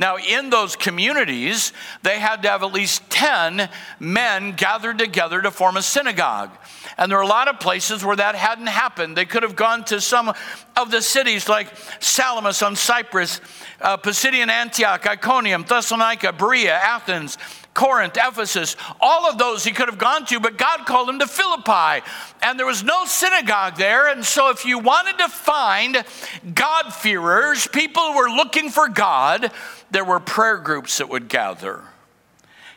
Now, in those communities, they had to have at least 10 men gathered together to form a synagogue. And there are a lot of places where that hadn't happened. They could have gone to some of the cities like Salamis on Cyprus, uh, Pisidian Antioch, Iconium, Thessalonica, Berea, Athens, Corinth, Ephesus, all of those he could have gone to, but God called him to Philippi. And there was no synagogue there. And so, if you wanted to find God-fearers, people who were looking for God, there were prayer groups that would gather.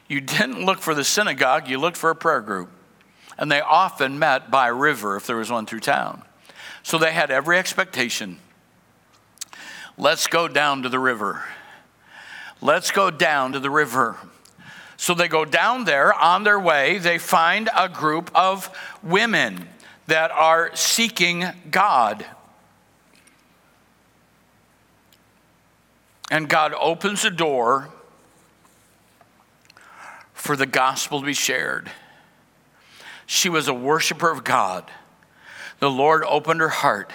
You didn't look for the synagogue, you looked for a prayer group. And they often met by river if there was one through town. So they had every expectation. Let's go down to the river. Let's go down to the river. So they go down there on their way. They find a group of women that are seeking God. And God opens the door for the gospel to be shared. She was a worshiper of God. The Lord opened her heart.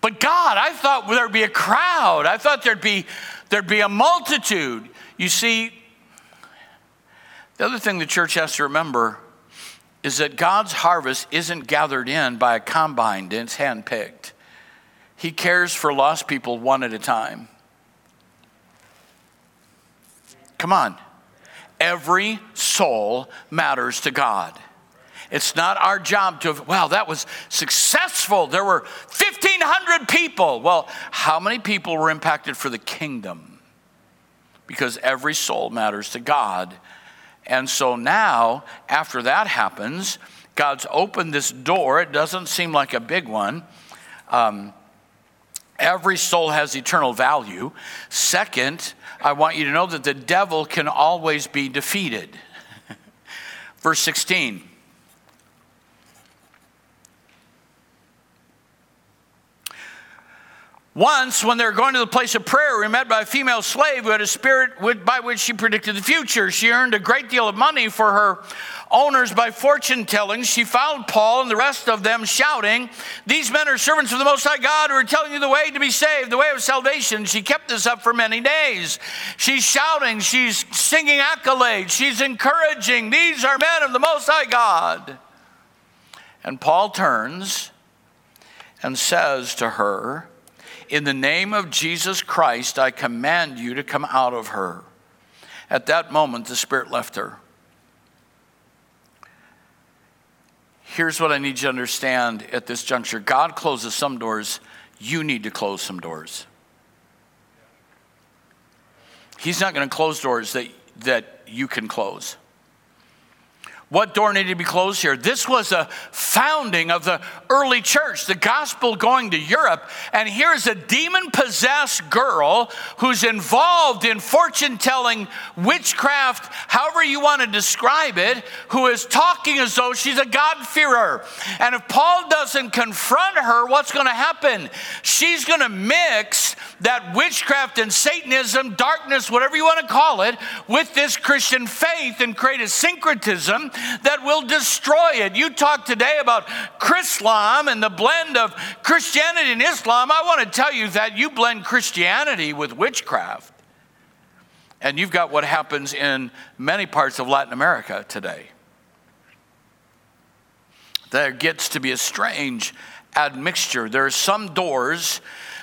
But God, I thought there'd be a crowd. I thought there'd be there'd be a multitude. You see, the other thing the church has to remember is that God's harvest isn't gathered in by a combine, it's handpicked. He cares for lost people one at a time. Come on. Every soul matters to God. It's not our job to, wow, that was successful. There were 1,500 people. Well, how many people were impacted for the kingdom? Because every soul matters to God and so now, after that happens, God's opened this door. It doesn't seem like a big one. Um, every soul has eternal value. Second, I want you to know that the devil can always be defeated. Verse 16. Once, when they were going to the place of prayer, we met by a female slave who had a spirit by which she predicted the future. She earned a great deal of money for her owners by fortune telling. She followed Paul and the rest of them, shouting, These men are servants of the Most High God who are telling you the way to be saved, the way of salvation. She kept this up for many days. She's shouting, she's singing accolades, she's encouraging. These are men of the Most High God. And Paul turns and says to her, in the name of Jesus Christ, I command you to come out of her. At that moment, the Spirit left her. Here's what I need you to understand at this juncture God closes some doors, you need to close some doors. He's not going to close doors that, that you can close. What door needed to be closed here? This was a founding of the early church, the gospel going to Europe. And here's a demon possessed girl who's involved in fortune telling, witchcraft, however you want to describe it, who is talking as though she's a God-fearer. And if Paul doesn't confront her, what's going to happen? She's going to mix that witchcraft and Satanism, darkness, whatever you want to call it, with this Christian faith and create a syncretism that will destroy it. You talk today about Chrislam and the blend of Christianity and Islam. I want to tell you that you blend Christianity with witchcraft. And you've got what happens in many parts of Latin America today. There gets to be a strange admixture. There are some doors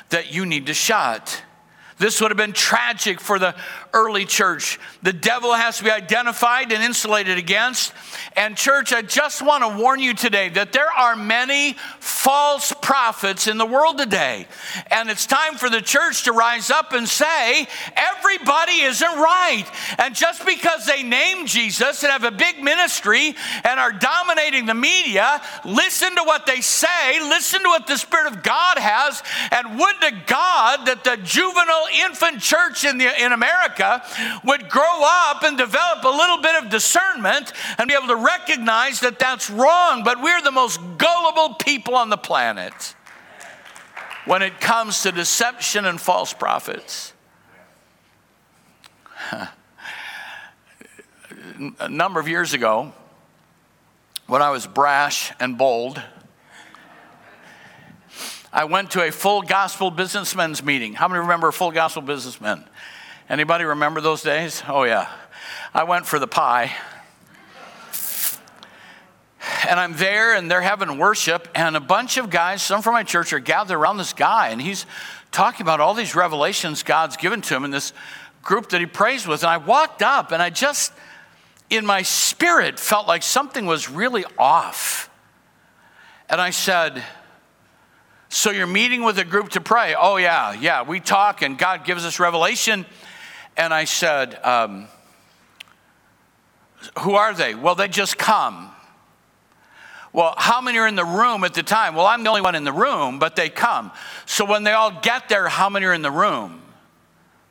that you need to shut. This would have been tragic for the early church. The devil has to be identified and insulated against. And, church, I just want to warn you today that there are many false prophets in the world today. And it's time for the church to rise up and say, everybody isn't right. And just because they name Jesus and have a big ministry and are dominating the media, listen to what they say, listen to what the Spirit of God has, and would to God that the juvenile infant church in, the, in America would grow up and develop a little bit of discernment and be able to recognize that that's wrong. But we're the most gullible people on the planet when it comes to deception and false prophets. a number of years ago, when I was brash and bold, I went to a full gospel businessmen's meeting. How many remember full gospel businessmen? Anybody remember those days? Oh, yeah. I went for the pie. And I'm there, and they're having worship, and a bunch of guys, some from my church, are gathered around this guy, and he's talking about all these revelations God's given to him in this group that he prays with. And I walked up, and I just, in my spirit, felt like something was really off. And I said, So you're meeting with a group to pray? Oh, yeah, yeah. We talk, and God gives us revelation. And I said, um, Who are they? Well, they just come. Well, how many are in the room at the time? Well, I'm the only one in the room, but they come. So when they all get there, how many are in the room?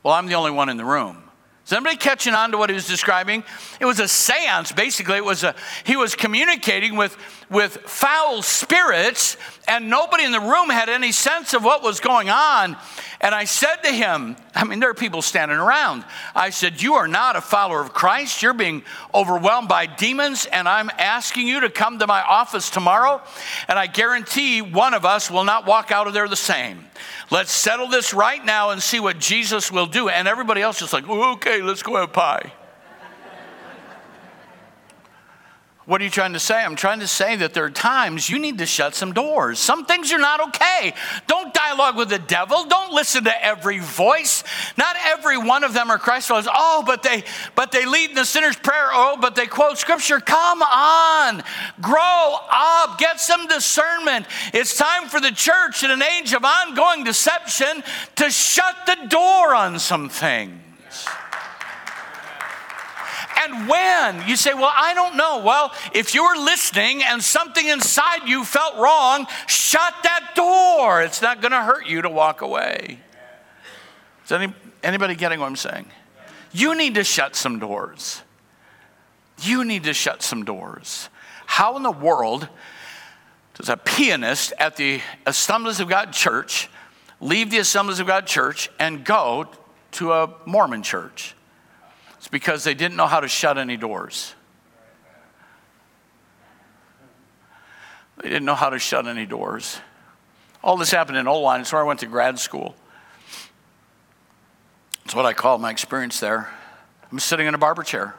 Well, I'm the only one in the room. Is anybody catching on to what he was describing? It was a seance, basically. It was a, he was communicating with, with foul spirits, and nobody in the room had any sense of what was going on. And I said to him, I mean, there are people standing around. I said, You are not a follower of Christ. You're being overwhelmed by demons, and I'm asking you to come to my office tomorrow, and I guarantee one of us will not walk out of there the same. Let's settle this right now and see what Jesus will do. And everybody else is like, okay, let's go have pie. What are you trying to say? I'm trying to say that there are times you need to shut some doors. Some things are not okay. Don't dialogue with the devil. Don't listen to every voice. Not every one of them are Christ followers. Oh, but they but they lead in the sinner's prayer. Oh, but they quote scripture. Come on. Grow up. Get some discernment. It's time for the church in an age of ongoing deception to shut the door on some things. And when? You say, Well, I don't know. Well, if you were listening and something inside you felt wrong, shut that door. It's not going to hurt you to walk away. Is any, anybody getting what I'm saying? You need to shut some doors. You need to shut some doors. How in the world does a pianist at the Assemblies of God church leave the Assemblies of God church and go to a Mormon church? Because they didn't know how to shut any doors. They didn't know how to shut any doors. All this happened in Oline. It's where I went to grad school. It's what I call my experience there. I'm sitting in a barber chair.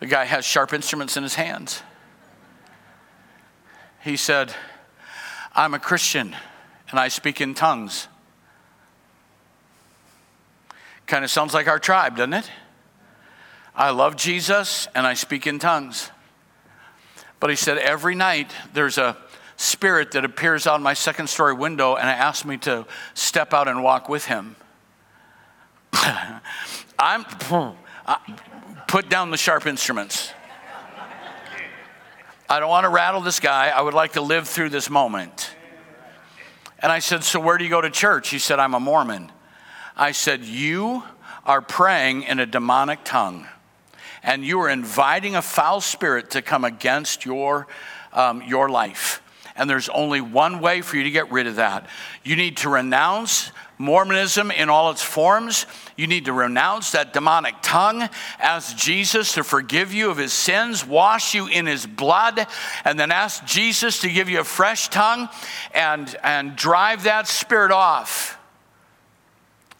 The guy has sharp instruments in his hands. He said, I'm a Christian and I speak in tongues. Kind of sounds like our tribe, doesn't it? I love Jesus and I speak in tongues. But he said, every night there's a spirit that appears out my second story window and asked me to step out and walk with him. I'm put down the sharp instruments. I don't want to rattle this guy. I would like to live through this moment. And I said, So where do you go to church? He said, I'm a Mormon. I said, You are praying in a demonic tongue and you are inviting a foul spirit to come against your, um, your life. And there's only one way for you to get rid of that. You need to renounce Mormonism in all its forms. You need to renounce that demonic tongue, ask Jesus to forgive you of his sins, wash you in his blood, and then ask Jesus to give you a fresh tongue and, and drive that spirit off.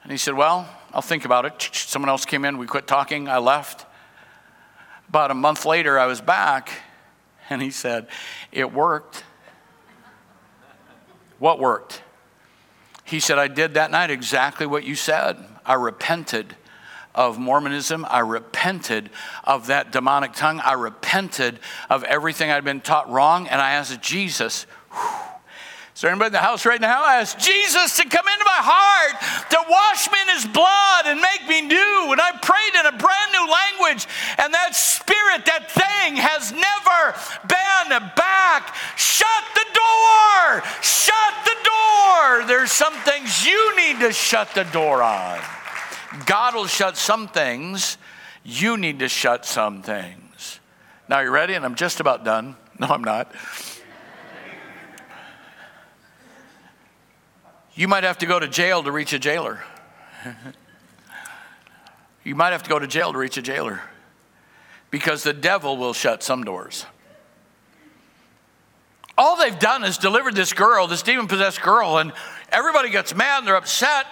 And he said, Well, I'll think about it. Someone else came in, we quit talking, I left. About a month later, I was back, and he said, It worked. What worked? He said, I did that night exactly what you said. I repented of Mormonism. I repented of that demonic tongue. I repented of everything I'd been taught wrong. And I asked Jesus, whew, is there anybody in the house right now? I asked Jesus to come into my heart, to wash me in his blood and make me new. And I prayed in a brand new language. And that spirit, that thing has never been back. Shut the door. Shut the door. There's some things you need to shut the door on. God will shut some things. You need to shut some things. Now, you ready? And I'm just about done. No, I'm not. You might have to go to jail to reach a jailer. you might have to go to jail to reach a jailer because the devil will shut some doors. All they've done is delivered this girl, this demon possessed girl, and everybody gets mad and they're upset.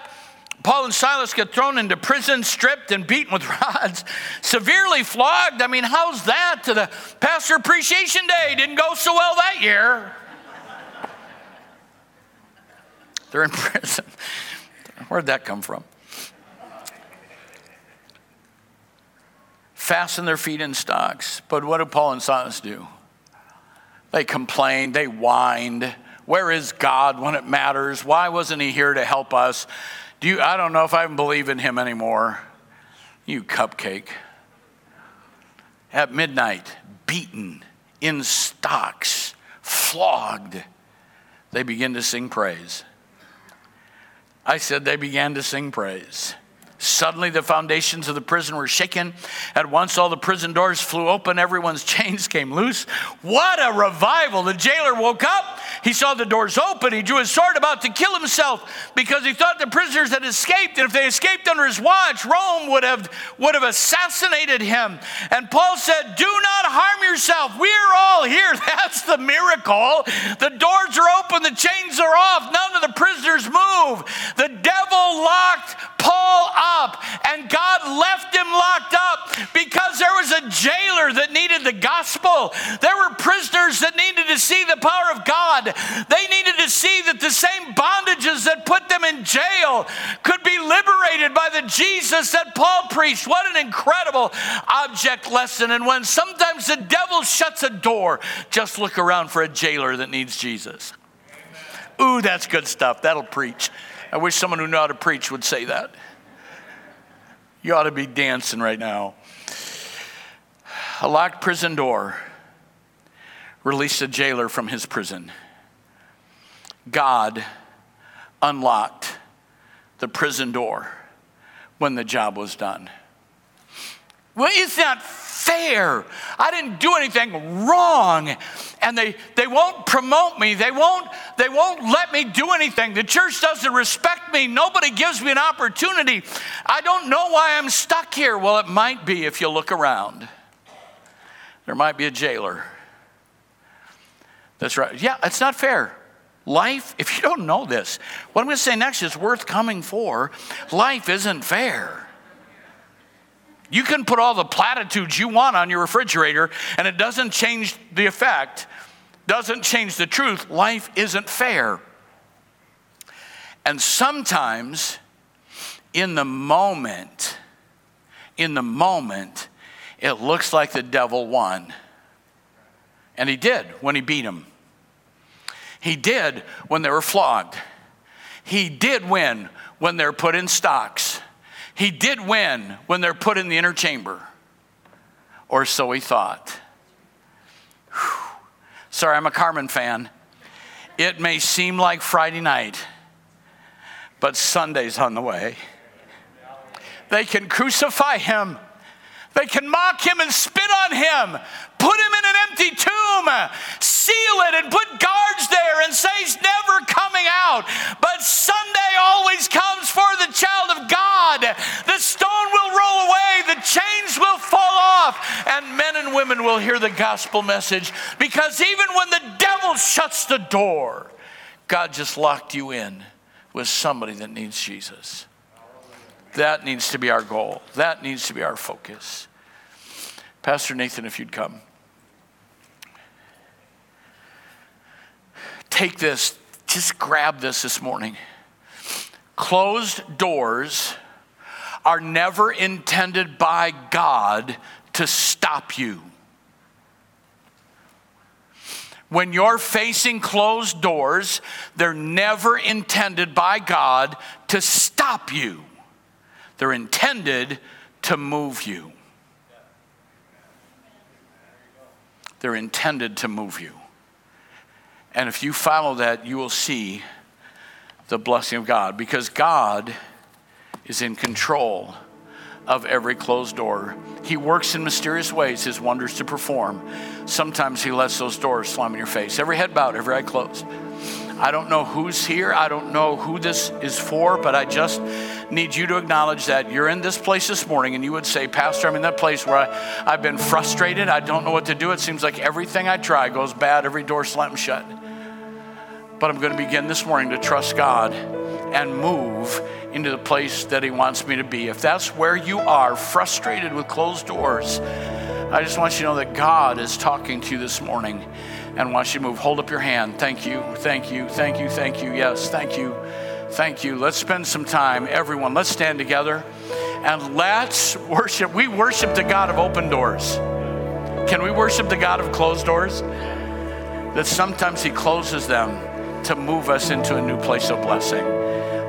Paul and Silas get thrown into prison, stripped and beaten with rods, severely flogged. I mean, how's that to the pastor appreciation day? Didn't go so well that year. They're in prison. Where'd that come from? Fasten their feet in stocks. But what do Paul and Silas do? They complained, they whined. Where is God when it matters? Why wasn't he here to help us? Do you, I don't know if I believe in him anymore. You cupcake. At midnight, beaten in stocks, flogged, they begin to sing praise. I said they began to sing praise. Suddenly, the foundations of the prison were shaken. At once, all the prison doors flew open. Everyone's chains came loose. What a revival! The jailer woke up. He saw the doors open. He drew his sword about to kill himself because he thought the prisoners had escaped. And if they escaped under his watch, Rome would have, would have assassinated him. And Paul said, Do not harm yourself. We're all here. That's the miracle. The doors are open, the chains are off. None of the prisoners move. The devil locked Paul up, and God left him locked up because there was a jailer that needed the gospel. There were prisoners that needed to see the power of God. They needed to see that the same bondages that put them in jail could be liberated by the Jesus that Paul preached. What an incredible object lesson. And when sometimes the devil shuts a door, just look around for a jailer that needs Jesus. Ooh, that's good stuff. That'll preach. I wish someone who knew how to preach would say that. You ought to be dancing right now. A locked prison door released a jailer from his prison. God unlocked the prison door when the job was done. Well, it's not fair. I didn't do anything wrong. And they, they won't promote me. They won't, they won't let me do anything. The church doesn't respect me. Nobody gives me an opportunity. I don't know why I'm stuck here. Well, it might be if you look around. There might be a jailer. That's right. Yeah, it's not fair. Life, if you don't know this, what I'm going to say next is worth coming for. Life isn't fair. You can put all the platitudes you want on your refrigerator, and it doesn't change the effect, doesn't change the truth. Life isn't fair. And sometimes, in the moment, in the moment, it looks like the devil won. And he did when he beat him. He did when they were flogged. He did win when they're put in stocks. He did win when they're put in the inner chamber, or so he thought. Whew. Sorry, I'm a Carmen fan. It may seem like Friday night, but Sunday's on the way. They can crucify him. They can mock him and spit on him, put him in an empty tomb, seal it and put guards there and say he's never coming out. But Sunday always comes for the child of God. The stone will roll away, the chains will fall off, and men and women will hear the gospel message. Because even when the devil shuts the door, God just locked you in with somebody that needs Jesus. That needs to be our goal. That needs to be our focus. Pastor Nathan, if you'd come. Take this, just grab this this morning. Closed doors are never intended by God to stop you. When you're facing closed doors, they're never intended by God to stop you. They're intended to move you. They're intended to move you. And if you follow that, you will see the blessing of God because God is in control of every closed door. He works in mysterious ways, his wonders to perform. Sometimes he lets those doors slam in your face. Every head bowed, every eye closed. I don't know who's here. I don't know who this is for, but I just need you to acknowledge that you're in this place this morning and you would say, Pastor, I'm in that place where I, I've been frustrated. I don't know what to do. It seems like everything I try goes bad, every door slammed shut. But I'm going to begin this morning to trust God and move into the place that He wants me to be. If that's where you are, frustrated with closed doors, I just want you to know that God is talking to you this morning and wants you move. Hold up your hand. Thank you, thank you, thank you, thank you. Yes, thank you, thank you. Let's spend some time, everyone. Let's stand together and let's worship. We worship the God of open doors. Can we worship the God of closed doors? That sometimes He closes them to move us into a new place of blessing.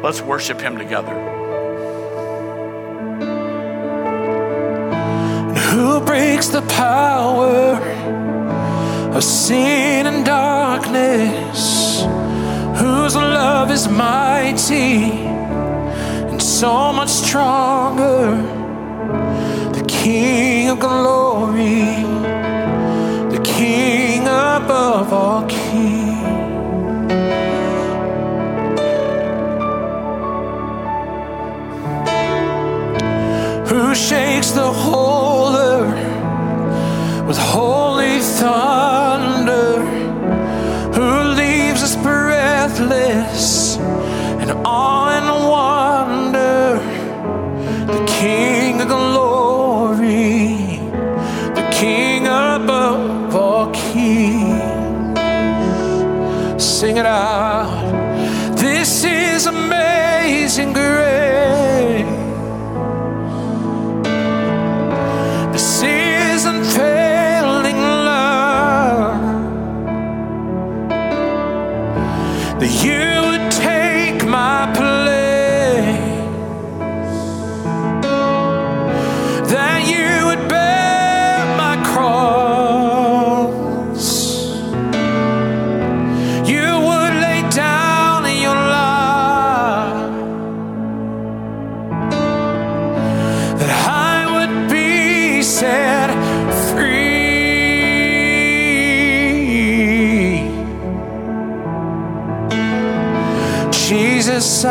Let's worship Him together. Who breaks the power of sin and darkness? Whose love is mighty and so much stronger? The King of glory, the King above all kings. who shakes the whole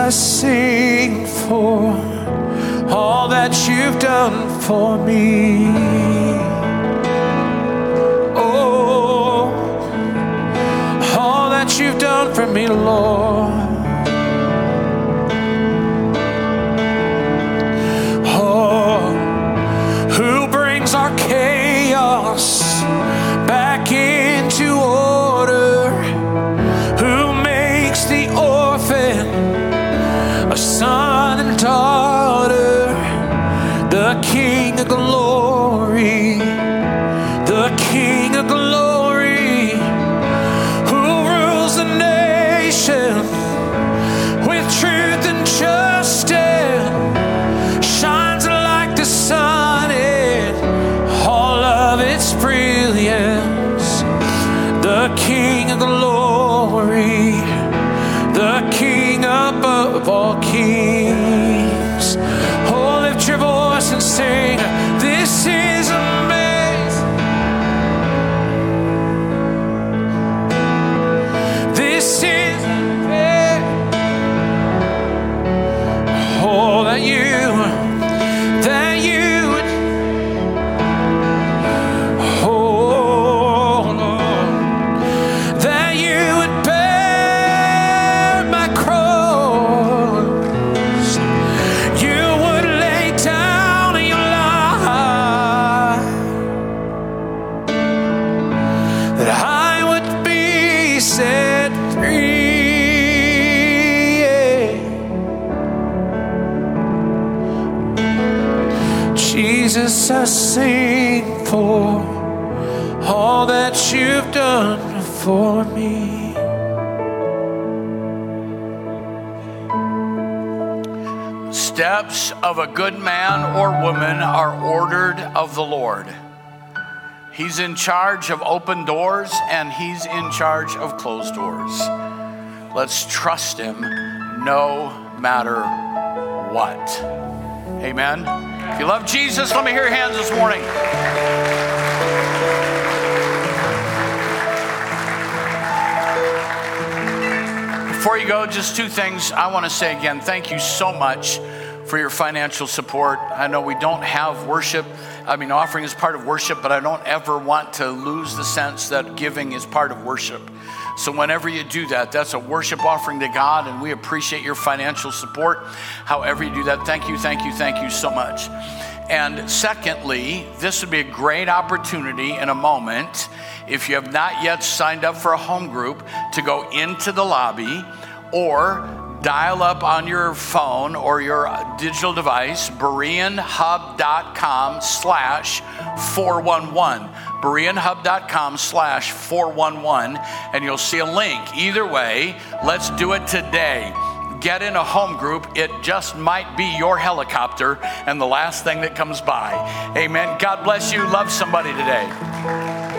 I sing for all that you've done for me. Oh, all that you've done for me, Lord. Brilliance. The King of glory, the King above all of a good man or woman are ordered of the Lord. He's in charge of open doors and he's in charge of closed doors. Let's trust him no matter what. Amen. If you love Jesus, let me hear your hands this morning. Before you go, just two things I want to say again. Thank you so much for your financial support. I know we don't have worship. I mean, offering is part of worship, but I don't ever want to lose the sense that giving is part of worship. So, whenever you do that, that's a worship offering to God, and we appreciate your financial support. However, you do that, thank you, thank you, thank you so much. And secondly, this would be a great opportunity in a moment, if you have not yet signed up for a home group, to go into the lobby or dial up on your phone or your digital device, bereanhub.com slash 411. bereanhub.com slash 411, and you'll see a link. Either way, let's do it today. Get in a home group. It just might be your helicopter and the last thing that comes by. Amen. God bless you. Love somebody today.